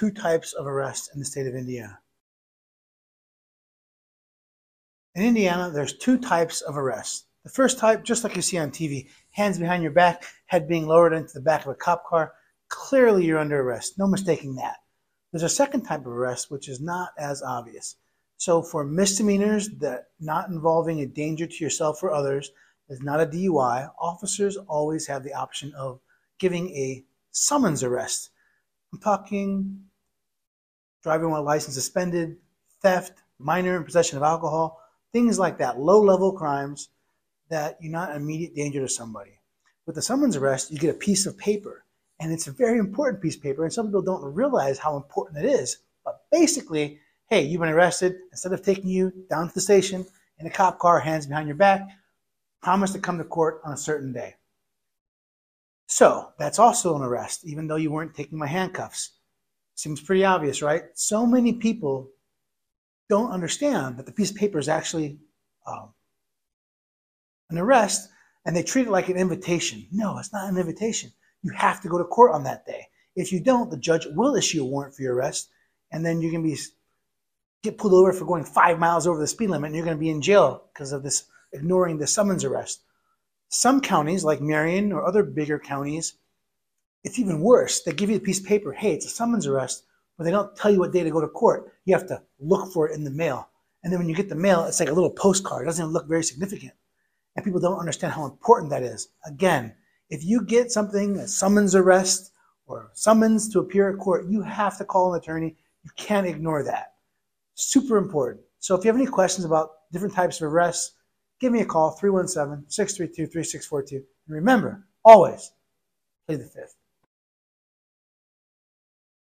two types of arrest in the state of Indiana. In Indiana, there's two types of arrest. The first type, just like you see on TV, hands behind your back, head being lowered into the back of a cop car. Clearly, you're under arrest. No mistaking that. There's a second type of arrest, which is not as obvious. So, for misdemeanors that not involving a danger to yourself or others, is not a DUI, officers always have the option of giving a summons arrest. I'm talking driving while license suspended, theft, minor in possession of alcohol, things like that, low level crimes that you're not immediate danger to somebody. With the summons arrest, you get a piece of paper, and it's a very important piece of paper, and some people don't realize how important it is. But basically, hey, you've been arrested. Instead of taking you down to the station in a cop car, hands behind your back, promise to come to court on a certain day. So that's also an arrest, even though you weren't taking my handcuffs. Seems pretty obvious, right? So many people don't understand that the piece of paper is actually um, an arrest and they treat it like an invitation. No, it's not an invitation. You have to go to court on that day. If you don't, the judge will issue a warrant for your arrest, and then you're going to be get pulled over for going five miles over the speed limit, and you're going to be in jail because of this ignoring the summons arrest. Some counties, like Marion or other bigger counties, it's even worse. They give you a piece of paper. Hey, it's a summons arrest, but they don't tell you what day to go to court. You have to look for it in the mail. And then when you get the mail, it's like a little postcard. It doesn't even look very significant. And people don't understand how important that is. Again, if you get something, a summons arrest or summons to appear at court, you have to call an attorney. You can't ignore that. Super important. So if you have any questions about different types of arrests, give me a call 317 632 3642. And remember, always play the fifth.